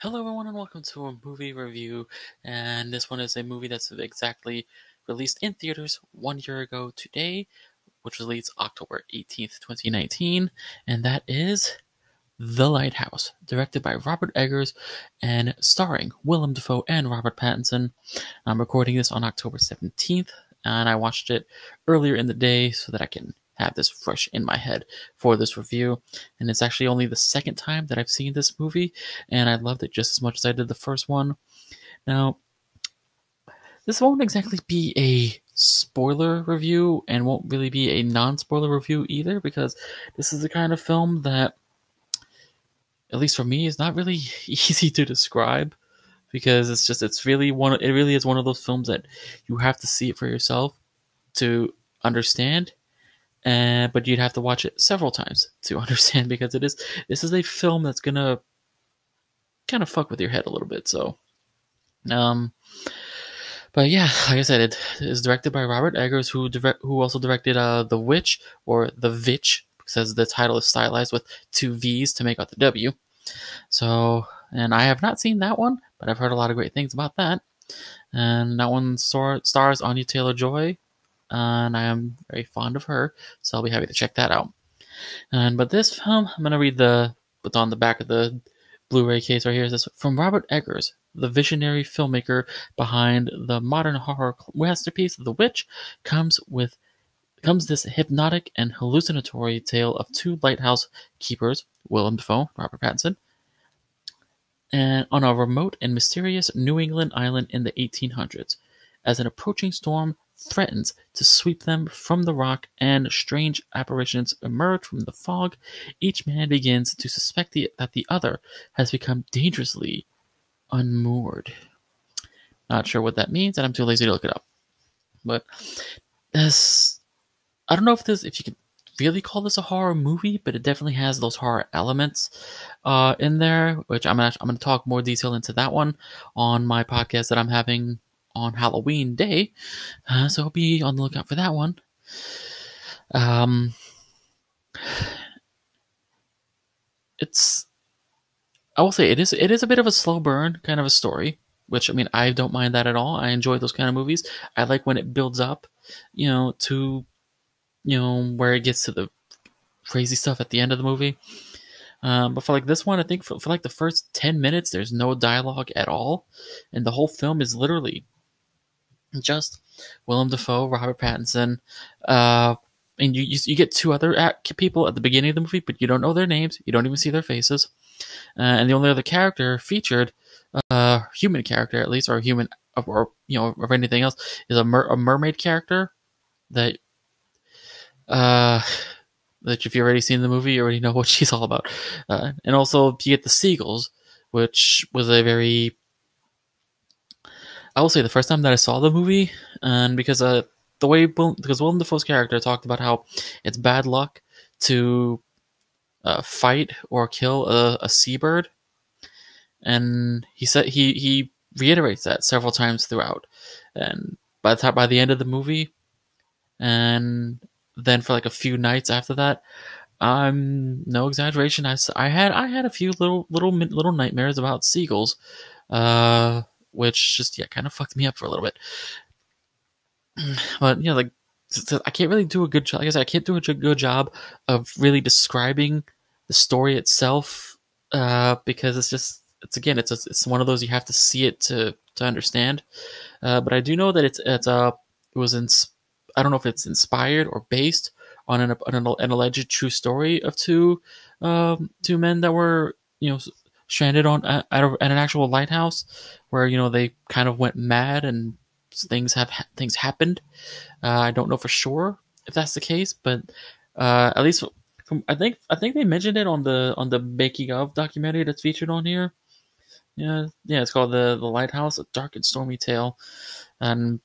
Hello, everyone, and welcome to a movie review. And this one is a movie that's exactly released in theaters one year ago today, which released October 18th, 2019. And that is The Lighthouse, directed by Robert Eggers and starring Willem Dafoe and Robert Pattinson. I'm recording this on October 17th, and I watched it earlier in the day so that I can have this fresh in my head for this review. And it's actually only the second time that I've seen this movie, and I loved it just as much as I did the first one. Now, this won't exactly be a spoiler review and won't really be a non spoiler review either, because this is the kind of film that, at least for me, is not really easy to describe. Because it's just, it's really one, it really is one of those films that you have to see it for yourself to understand uh, but you'd have to watch it several times to understand because it is this is a film that's gonna kind of fuck with your head a little bit. So, um, but yeah, like I said, it is directed by Robert Eggers, who direct, who also directed uh, The Witch or The Vitch, because the title is stylized with two V's to make out the W. So, and I have not seen that one, but I've heard a lot of great things about that. And that one star, stars Anya Taylor Joy, and I am very fond of her, so I'll be happy to check that out. And but this film, I'm gonna read the what's on the back of the Blu-ray case right here. It says from Robert Eggers, the visionary filmmaker behind the modern horror masterpiece The Witch, comes with comes this hypnotic and hallucinatory tale of two lighthouse keepers, Willem Dafoe, Robert Pattinson, and on a remote and mysterious New England island in the 1800s. As an approaching storm threatens to sweep them from the rock and strange apparitions emerge from the fog, each man begins to suspect the, that the other has become dangerously unmoored. Not sure what that means, and I'm too lazy to look it up. But this, I don't know if this, if you can really call this a horror movie, but it definitely has those horror elements uh, in there, which I'm gonna, I'm gonna talk more detail into that one on my podcast that I'm having on Halloween Day, uh, so be on the lookout for that one. Um, it's, I will say it is it is a bit of a slow burn kind of a story, which I mean I don't mind that at all. I enjoy those kind of movies. I like when it builds up, you know, to, you know, where it gets to the crazy stuff at the end of the movie. Um, but for like this one, I think for, for like the first 10 minutes, there's no dialogue at all. And the whole film is literally just Willem Dafoe, Robert Pattinson, uh, and you, you, you get two other people at the beginning of the movie, but you don't know their names. You don't even see their faces. Uh, and the only other character featured, uh, human character at least, or human, or you know, or anything else, is a, mer- a mermaid character that, uh, that if you've already seen the movie, you already know what she's all about. Uh, and also you get the seagulls, which was a very I will say the first time that I saw the movie, and because uh, the way because Willem Dafoe's character talked about how it's bad luck to uh, fight or kill a, a seabird, and he said he he reiterates that several times throughout, and by the time by the end of the movie, and then for like a few nights after that, um, no exaggeration, I, I had I had a few little little little nightmares about seagulls, uh which just yeah kind of fucked me up for a little bit. But you know, like I can't really do a good job. Like I said, I can't do a good job of really describing the story itself uh, because it's just it's again it's a, it's one of those you have to see it to to understand. Uh, but I do know that it's it's uh it was in I don't know if it's inspired or based on an, an, an alleged true story of two um, two men that were you know stranded on at, at, an actual lighthouse where you know they kind of went mad and things have things happened. Uh, I don't know for sure if that's the case, but uh, at least from, I think I think they mentioned it on the on the making of documentary that's featured on here. Yeah, yeah, it's called the the Lighthouse: A Dark and Stormy Tale, and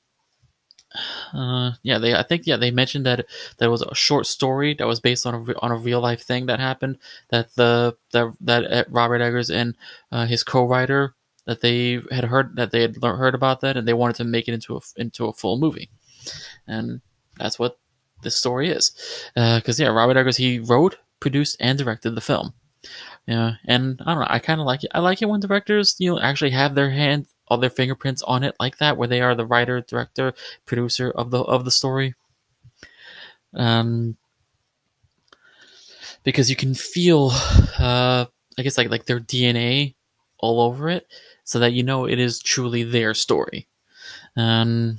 uh, yeah, they I think yeah they mentioned that that was a short story that was based on a on a real life thing that happened that the that that Robert Eggers and uh, his co-writer that they had heard that they had heard about that and they wanted to make it into a into a full movie, and that's what this story is. Because uh, yeah, Robert Eggers he wrote, produced, and directed the film. Yeah, and I don't know. I kind of like it. I like it when directors, you know, actually have their hand, all their fingerprints on it like that, where they are the writer, director, producer of the of the story. Um, because you can feel, uh, I guess like like their DNA all over it, so that you know it is truly their story. Um,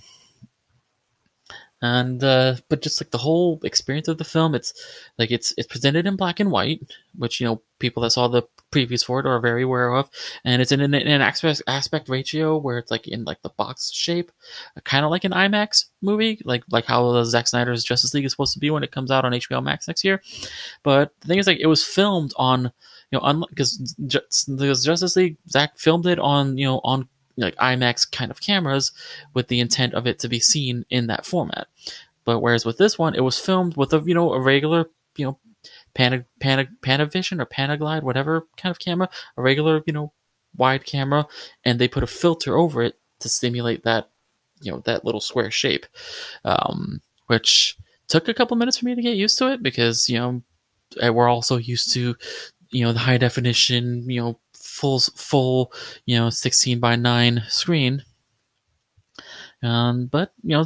and uh, but just like the whole experience of the film, it's like it's it's presented in black and white, which you know people that saw the previews for it or are very aware of, and it's in an, in an aspect aspect ratio where it's like in like the box shape, kind of like an IMAX movie, like like how the Zack Snyder's Justice League is supposed to be when it comes out on HBO Max next year. But the thing is, like it was filmed on you know because the Justice League Zack filmed it on you know on like IMAX kind of cameras with the intent of it to be seen in that format. But whereas with this one, it was filmed with a you know a regular you know Pana, Pana, Panavision or Panaglide, whatever kind of camera, a regular you know wide camera, and they put a filter over it to simulate that you know that little square shape, um, which took a couple minutes for me to get used to it because you know we're also used to you know the high definition you know full full you know 16 by 9 screen. Um, but you know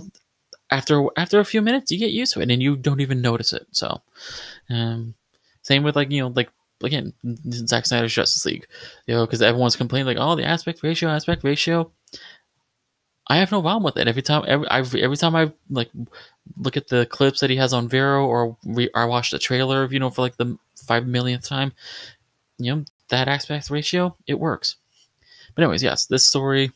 after after a few minutes you get used to it and you don't even notice it so um, same with like you know like again Zack Snyder's Justice League you know because everyone's complaining like oh the aspect ratio aspect ratio I have no problem with it every time every I've, every time I like look at the clips that he has on Vero or re- I watch the trailer you know for like the five millionth time you know that aspect ratio, it works. But anyways, yes, this story,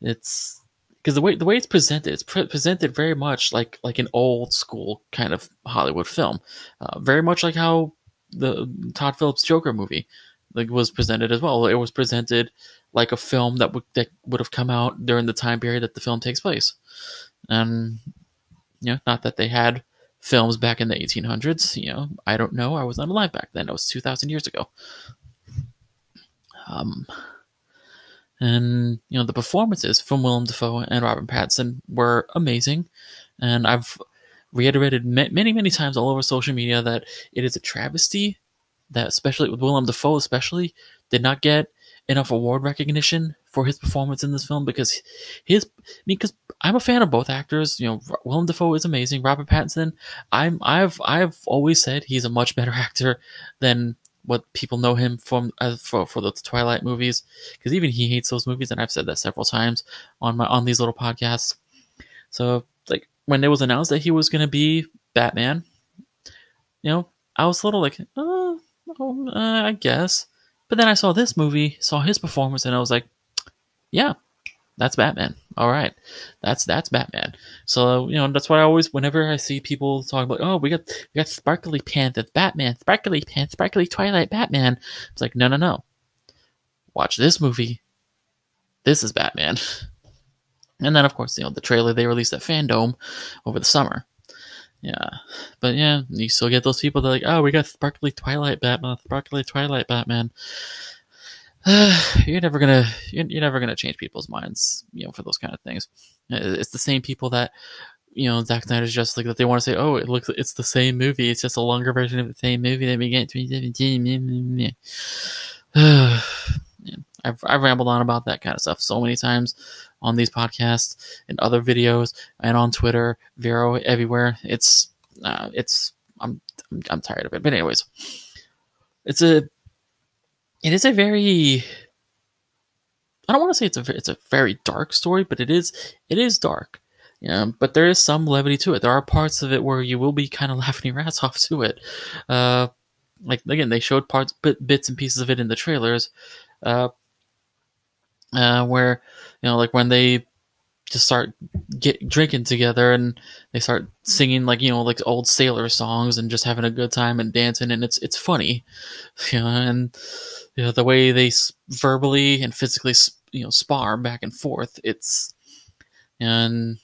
it's because the way the way it's presented, it's pre- presented very much like like an old school kind of Hollywood film, uh, very much like how the Todd Phillips Joker movie like was presented as well. It was presented like a film that would that would have come out during the time period that the film takes place, and you know, not that they had films back in the 1800s. You know, I don't know. I was not alive back then. It was 2,000 years ago. Um, and you know, the performances from Willem Dafoe and Robert Pattinson were amazing, and I've reiterated many, many times all over social media that it is a travesty that, especially with Willem Dafoe, especially did not get enough award recognition for his performance in this film because his I mean because I'm a fan of both actors. You know, Willem Dafoe is amazing. Robert Pattinson, I'm I've I've always said he's a much better actor than what people know him from uh, for for the Twilight movies because even he hates those movies and I've said that several times on my on these little podcasts. So like when it was announced that he was going to be Batman, you know, I was a little like, oh, oh uh, I guess. But then I saw this movie, saw his performance, and I was like, yeah, that's Batman. All right, that's that's Batman. So you know that's why I always, whenever I see people talk about, oh, we got we got sparkly pants, Batman, sparkly pants, sparkly Twilight Batman. It's like no, no, no. Watch this movie. This is Batman. And then of course you know the trailer they released at Fandom over the summer. Yeah, but yeah, you still get those people that are like, oh, we got sparkly Twilight Batman, sparkly Twilight Batman. you're never gonna you're, never gonna change people's minds, you know, for those kind of things. It's the same people that you know Zack Snyder's just like that they want to say, oh, it looks it's the same movie, it's just a longer version of the same movie that we get in 2017. I've I've rambled on about that kind of stuff so many times on these podcasts and other videos and on Twitter, Vero, everywhere. It's uh, it's I'm I'm tired of it. But anyways, it's a it is a very I don't want to say it's a it's a very dark story, but it is it is dark. Yeah, but there is some levity to it. There are parts of it where you will be kind of laughing your ass off to it. Uh, like again, they showed parts, bit, bits and pieces of it in the trailers, uh, uh, where you know, like when they just start get drinking together and they start singing like you know like old sailor songs and just having a good time and dancing and it's it's funny, you know, and you know the way they verbally and physically you know spar back and forth. It's and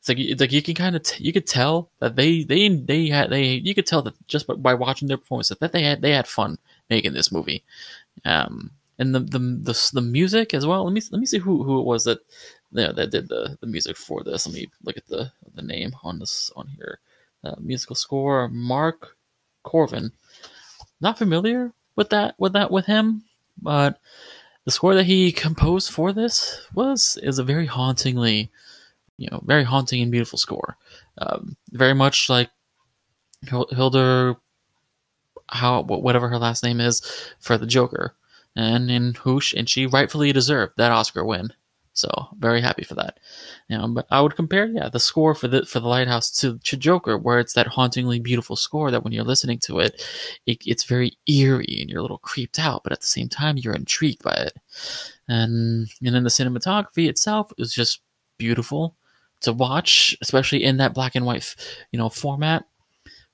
it's like it's like you can kind of t- you could tell that they they they had they you could tell that just by watching their performance that they had they had fun making this movie. Um, and the, the the the, music as well. Let me let me see who, who it was that yeah, that did the, the music for this. Let me look at the the name on this on here. Uh, musical score Mark Korven. not familiar with that with that with him, but the score that he composed for this was is a very hauntingly, you know, very haunting and beautiful score. Um, very much like Hildur, how whatever her last name is for the Joker, and in Hoosh, and she rightfully deserved that Oscar win. So very happy for that. You know, but I would compare, yeah, the score for the for the Lighthouse to, to Joker, where it's that hauntingly beautiful score that when you're listening to it, it, it's very eerie and you're a little creeped out, but at the same time you're intrigued by it. And and then the cinematography itself is just beautiful to watch, especially in that black and white, you know, format.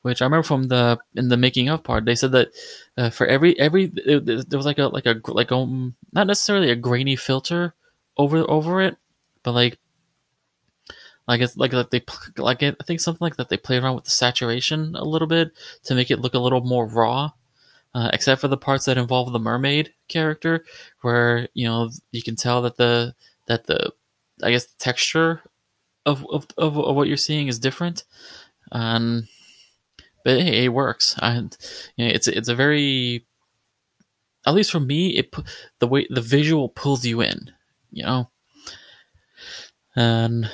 Which I remember from the in the making of part, they said that uh, for every every it, there was like a like a like a not necessarily a grainy filter over over it, but like like it's like like they like it, I think something like that they played around with the saturation a little bit to make it look a little more raw. Uh, except for the parts that involve the mermaid character, where you know you can tell that the that the I guess the texture of of, of, of what you're seeing is different. Um, but hey, it works. And you know, it's it's a very at least for me, it the way the visual pulls you in you know. And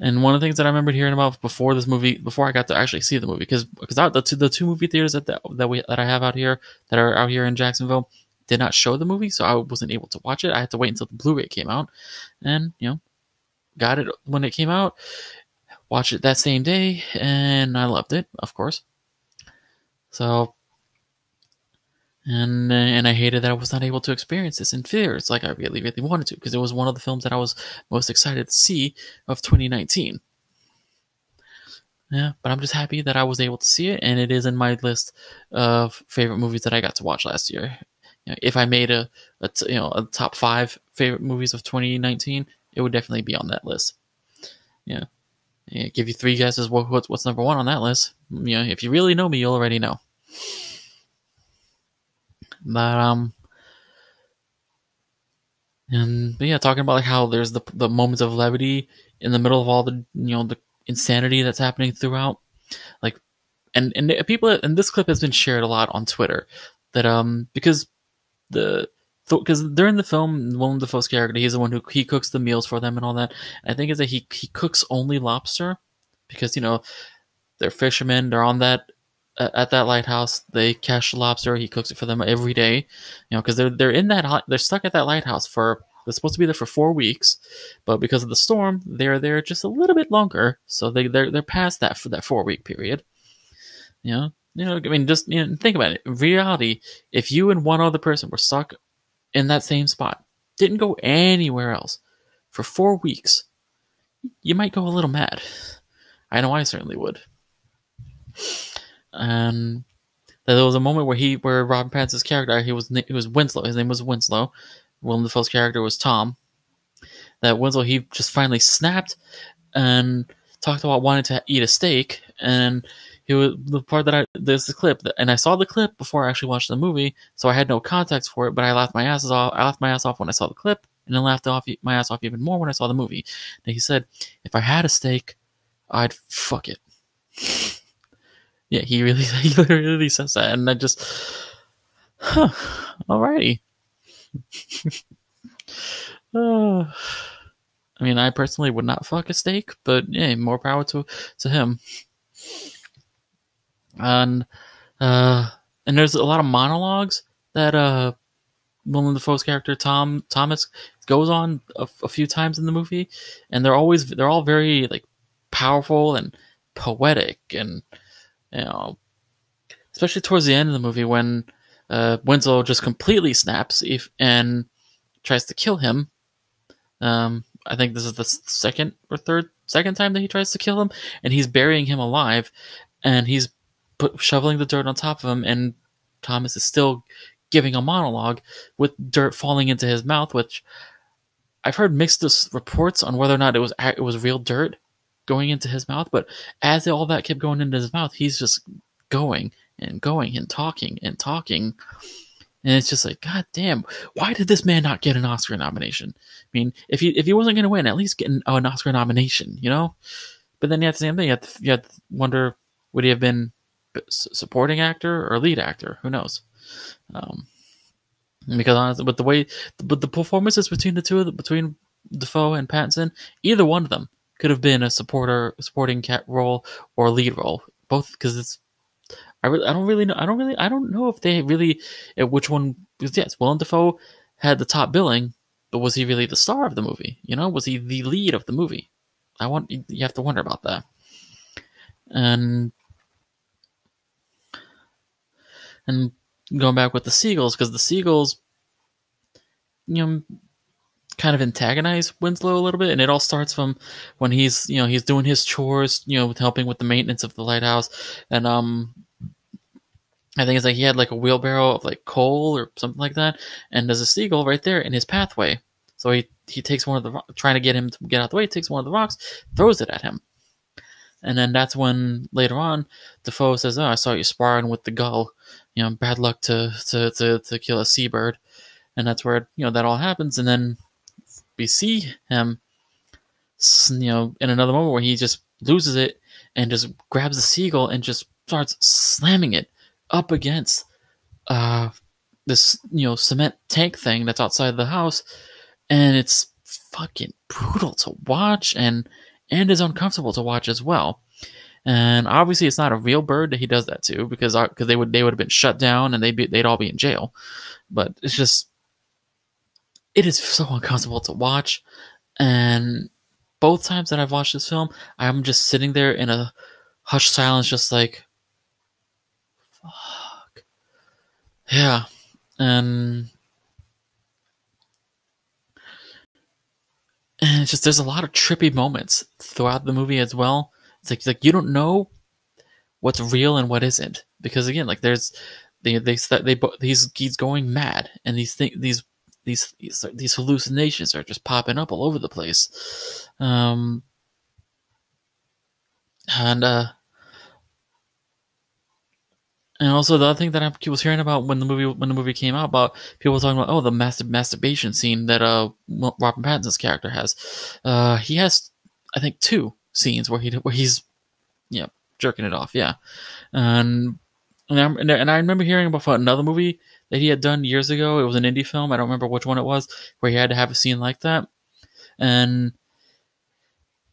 and one of the things that I remembered hearing about before this movie, before I got to actually see the movie, because because the two, the two movie theaters that that we that I have out here that are out here in Jacksonville did not show the movie, so I wasn't able to watch it. I had to wait until the Blu-ray came out, and you know, got it when it came out, watched it that same day, and I loved it, of course. So and uh, and I hated that I was not able to experience this in theaters like I really really wanted to because it was one of the films that I was most excited to see of 2019. Yeah, but I'm just happy that I was able to see it, and it is in my list of favorite movies that I got to watch last year. You know, if I made a, a t- you know a top five favorite movies of 2019, it would definitely be on that list. Yeah, yeah give you three guesses. What, what's what's number one on that list? You know, if you really know me, you'll already know. But um, and but yeah, talking about like how there's the the moments of levity in the middle of all the you know the insanity that's happening throughout, like, and and people and this clip has been shared a lot on Twitter that um because the because during the film, Willem Dafoe's character, he's the one who he cooks the meals for them and all that. I think is that he he cooks only lobster because you know they're fishermen, they're on that at that lighthouse. They catch lobster. He cooks it for them every day, you know, because they're they're in that they're stuck at that lighthouse for they're supposed to be there for four weeks, but because of the storm, they're there just a little bit longer. So they they're they're past that for that four week period. You know, you know, I mean, just you know, think about it. In reality, if you and one other person were stuck in that same spot, didn't go anywhere else for four weeks, you might go a little mad. I know I certainly would Um, and there was a moment where he, where Robin Pattinson's character, he was he was Winslow. His name was Winslow. Willem Dafoe's character was Tom. That Winslow, he just finally snapped and talked about wanting to eat a steak. And he was the part that I there's the clip, and I saw the clip before I actually watched the movie, so I had no context for it. But I laughed my ass off. I laughed my ass off when I saw the clip, and then laughed off my ass off even more when I saw the movie. And he said, "If I had a steak, I'd fuck it." Yeah, he really, he literally says that, and I just, huh, alrighty. uh, I mean, I personally would not fuck a steak, but yeah, more power to to him. And uh, and there's a lot of monologues that uh, Willem Dafoe's character Tom Thomas goes on a, a few times in the movie, and they're always they're all very like powerful and poetic and you know, especially towards the end of the movie when uh, Winslow just completely snaps if, and tries to kill him. Um, I think this is the second or third, second time that he tries to kill him, and he's burying him alive, and he's put, shoveling the dirt on top of him, and Thomas is still giving a monologue with dirt falling into his mouth, which I've heard mixed reports on whether or not it was it was real dirt going into his mouth. But as all that kept going into his mouth, he's just going and going and talking and talking. And it's just like, God damn, why did this man not get an Oscar nomination? I mean, if he if he wasn't going to win, at least get an, Oscar nomination, you know. But then you have the same thing. You have, to, you have to wonder, would he have been supporting actor or lead actor. Who knows? Um, because honestly, with the way, but the performances between the two the, between Dafoe and Pattinson, either one of them could have been a supporter, supporting cat role or lead role. Both because it's. I really, I don't really know. I don't really, I don't know if they really, which one. Because yes, Willem Dafoe had the top billing, but was he really the star of the movie? You know, was he the lead of the movie? I want you have to wonder about that. And and going back with the seagulls because the seagulls, you know, kind of antagonize Winslow a little bit, and it all starts from when he's you know he's doing his chores, you know, helping with the maintenance of the lighthouse, and um. I think it's like he had like a wheelbarrow of like coal or something like that, and there's a seagull right there in his pathway. So he he takes one of the trying to get him to get out of the way, takes one of the rocks, throws it at him, and then that's when later on Dafoe says, "Oh, I saw you sparring with the gull. You know, bad luck to to to, to kill a seabird." And that's where you know that all happens, and then we see him, you know, in another moment where he just loses it and just grabs the seagull and just starts slamming it up against uh this you know cement tank thing that's outside the house, and it's fucking brutal to watch and and is uncomfortable to watch as well. And obviously, it's not a real bird that he does that to because because uh, they would they would have been shut down and they'd be, they'd all be in jail. But it's just it is so uncomfortable to watch. And both times that I've watched this film, I'm just sitting there in a hushed silence, just like, fuck. Yeah. And and it's just there's a lot of trippy moments throughout the movie as well. It's like, like you don't know what's real and what isn't because again, like there's they they they, they he's he's going mad and these things these these these, hallucinations are just popping up all over the place. Um, and uh, and also the other thing that I was hearing about when the movie when the movie came out about people talking about oh the massive masturbation scene that uh Robert Pattinson's character has. Uh, he has I think two scenes where he where he's yeah jerking it off yeah, and and I, and I remember hearing about another movie that he had done years ago. It was an indie film. I don't remember which one it was, where he had to have a scene like that, and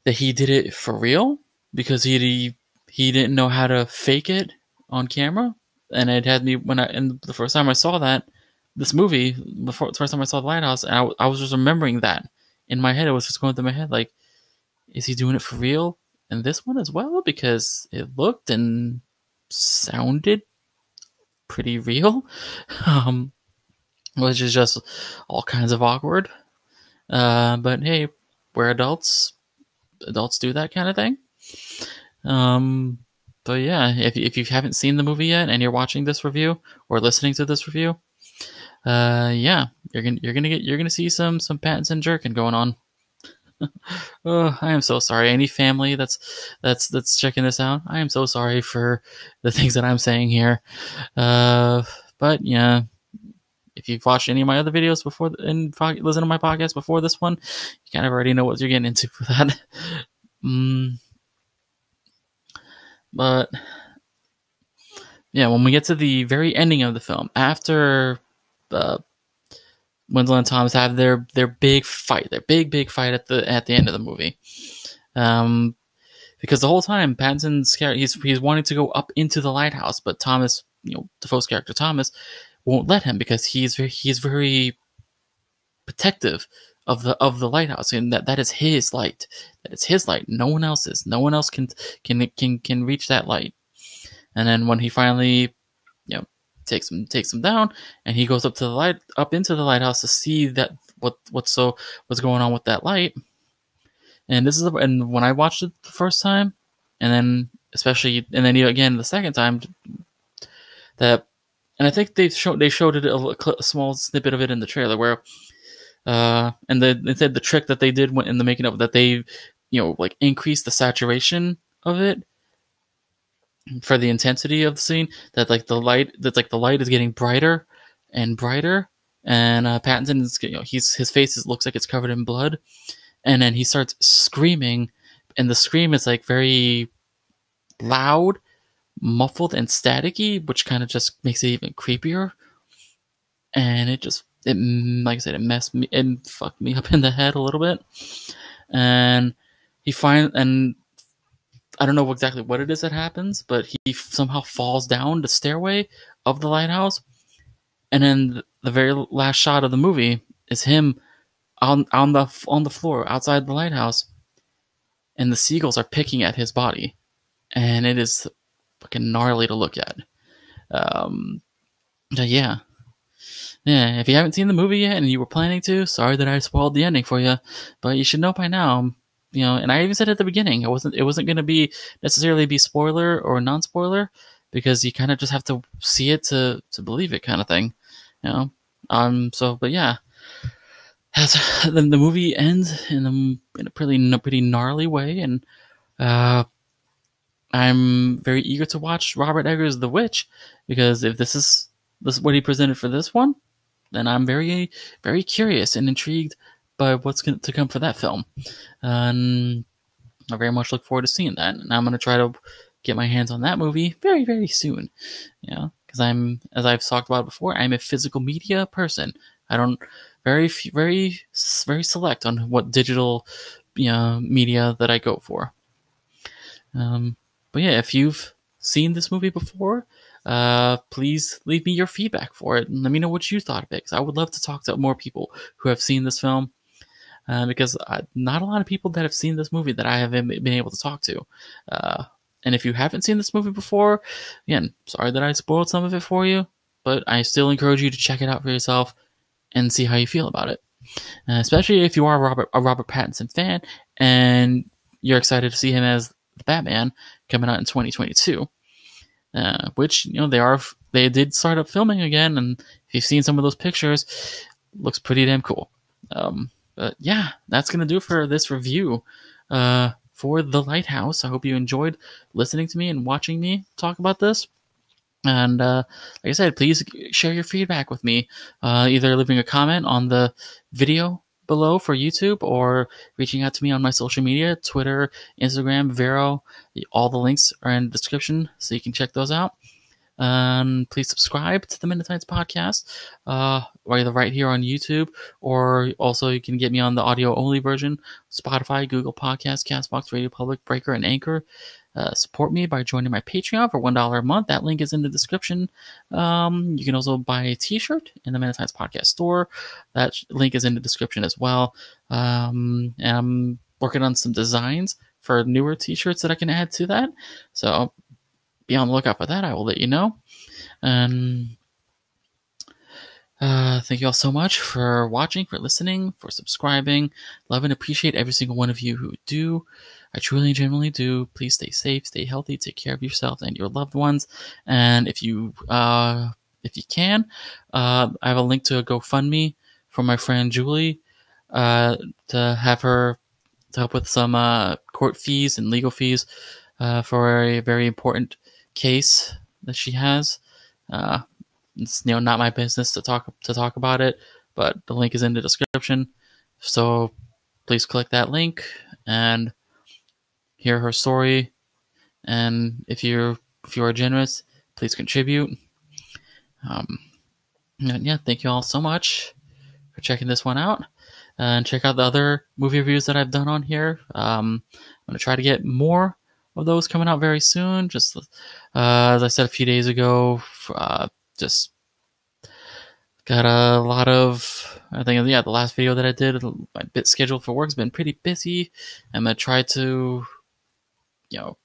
that he did it for real because he he didn't know how to fake it on camera, and it had me when I and the first time I saw that this movie, the first time I saw the Lighthouse, and I, I was just remembering that in my head. It was just going through my head like, is he doing it for real? And this one as well because it looked and sounded pretty real, um, which is just all kinds of awkward. Uh, but hey, we're adults. Adults do that kind of thing. Um, but yeah, if if you haven't seen the movie yet and you're watching this review or listening to this review, uh, yeah, you're gonna you're gonna get you're gonna see some some Pattinson jerking going on. oh, I am so sorry. Any family that's that's that's checking this out, I am so sorry for the things that I'm saying here. Uh, but yeah, if you've watched any of my other videos before and listen to my podcast before this one, you kind of already know what you're getting into for that. mm. But yeah, when we get to the very ending of the film, after uh, Winslow and Thomas have their their big fight, their big big fight at the at the end of the movie. Um, because the whole time Pattinson's character he's he's wanting to go up into the lighthouse, but Thomas, you know, Dafoe's character Thomas won't let him because he's very, he's very protective of the of the lighthouse and that that is his light. That is his light. No one else's. No one else can can can can reach that light. And then when he finally takes him takes him down, and he goes up to the light up into the lighthouse to see that what what's so what's going on with that light. And this is the, and when I watched it the first time, and then especially and then again the second time, that and I think they showed they showed it a, a small snippet of it in the trailer where, uh, and the, they said the trick that they did went in the making of that they, you know, like increased the saturation of it for the intensity of the scene that like the light that's like the light is getting brighter and brighter and uh, Pattinson is you know he's his face is, looks like it's covered in blood and then he starts screaming and the scream is like very loud muffled and staticky, which kind of just makes it even creepier. And it just, it like I said, it messed me, it fucked me up in the head a little bit. And he find and I don't know exactly what it is that happens, but he somehow falls down the stairway of the lighthouse, and then the very last shot of the movie is him on on the on the floor outside the lighthouse, and the seagulls are picking at his body, and it is fucking gnarly to look at. Um, yeah, yeah. If you haven't seen the movie yet and you were planning to, sorry that I spoiled the ending for you, but you should know by now you know, and I even said at the beginning, it wasn't it wasn't going to be necessarily be spoiler or non spoiler because you kind of just have to see it to to believe it, kind of thing, you know. Um. So, but yeah, as the, the movie ends in a in a pretty pretty gnarly way, and uh, I'm very eager to watch Robert Eggers' The Witch because if this is this is what he presented for this one, then I'm very very curious and intrigued by what's going to come for that film. And I very much look forward to seeing that. And I'm going to try to get my hands on that movie very, very soon. You know, because I'm, as I've talked about before, I'm a physical media person. I don't very, very, very select on what digital, you know, media that I go for. Um, but yeah, if you've seen this movie before, uh, please leave me your feedback for it and let me know what you thought of it. Because I would love to talk to more people who have seen this film uh, because I, not a lot of people that have seen this movie that I have been able to talk to. Uh, and if you haven't seen this movie before, again, sorry that I spoiled some of it for you, but I still encourage you to check it out for yourself and see how you feel about it. Uh, especially if you are a Robert, a Robert Pattinson fan and you're excited to see him as the Batman coming out in 2022. Uh, which you know they are they did start up filming again, and if you've seen some of those pictures, looks pretty damn cool. Um, but yeah, that's gonna do for this review uh, for The Lighthouse. I hope you enjoyed listening to me and watching me talk about this. And uh, like I said, please share your feedback with me, uh, either leaving a comment on the video below for YouTube or reaching out to me on my social media Twitter, Instagram, Vero. All the links are in the description, so you can check those out. Um, please subscribe to the Men In Tights podcast, uh, either right here on YouTube or also you can get me on the audio only version, Spotify, Google Podcasts, Castbox, Radio Public, Breaker, and Anchor. Uh, support me by joining my Patreon for $1 a month. That link is in the description. Um, you can also buy a t shirt in the Tights podcast store. That link is in the description as well. Um, and I'm working on some designs for newer t shirts that I can add to that. So be on the lookout for that. I will let you know. And uh, thank you all so much for watching, for listening, for subscribing. Love and appreciate every single one of you who do. I truly and genuinely do. Please stay safe, stay healthy, take care of yourself and your loved ones. And if you, uh, if you can, uh, I have a link to a GoFundMe for my friend Julie, uh, to have her to help with some, uh, court fees and legal fees, uh, for a very important case that she has. Uh, it's you know not my business to talk to talk about it, but the link is in the description. So please click that link and hear her story. And if you're if you are generous, please contribute. Um, and yeah, thank you all so much for checking this one out. And check out the other movie reviews that I've done on here. Um, I'm gonna try to get more of those coming out very soon. Just uh, as I said a few days ago, uh, just got a lot of. I think yeah, the last video that I did, my bit schedule for work's been pretty busy. I'm gonna try to, you know,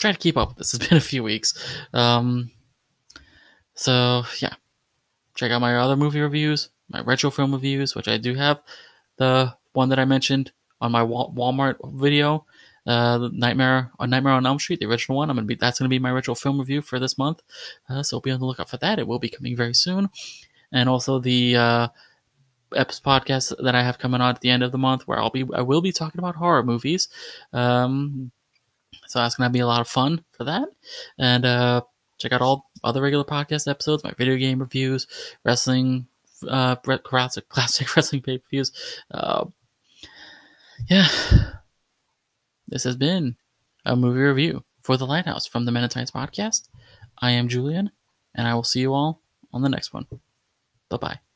try to keep up with this. It's been a few weeks. Um, so yeah, check out my other movie reviews, my retro film reviews, which I do have. The one that I mentioned on my Walmart video uh, Nightmare on Nightmare on Elm Street, the original one. I'm gonna be that's gonna be my retro film review for this month. Uh, so be on the lookout for that. It will be coming very soon, and also the uh, episode podcast that I have coming on at the end of the month, where I'll be I will be talking about horror movies. Um, so that's gonna be a lot of fun for that, and uh, check out all other regular podcast episodes, my video game reviews, wrestling, uh, classic classic wrestling pay per views. Uh, yeah this has been a movie review. For The Lighthouse from the Men podcast, I am Julian, and I will see you all on the next one. Bye bye.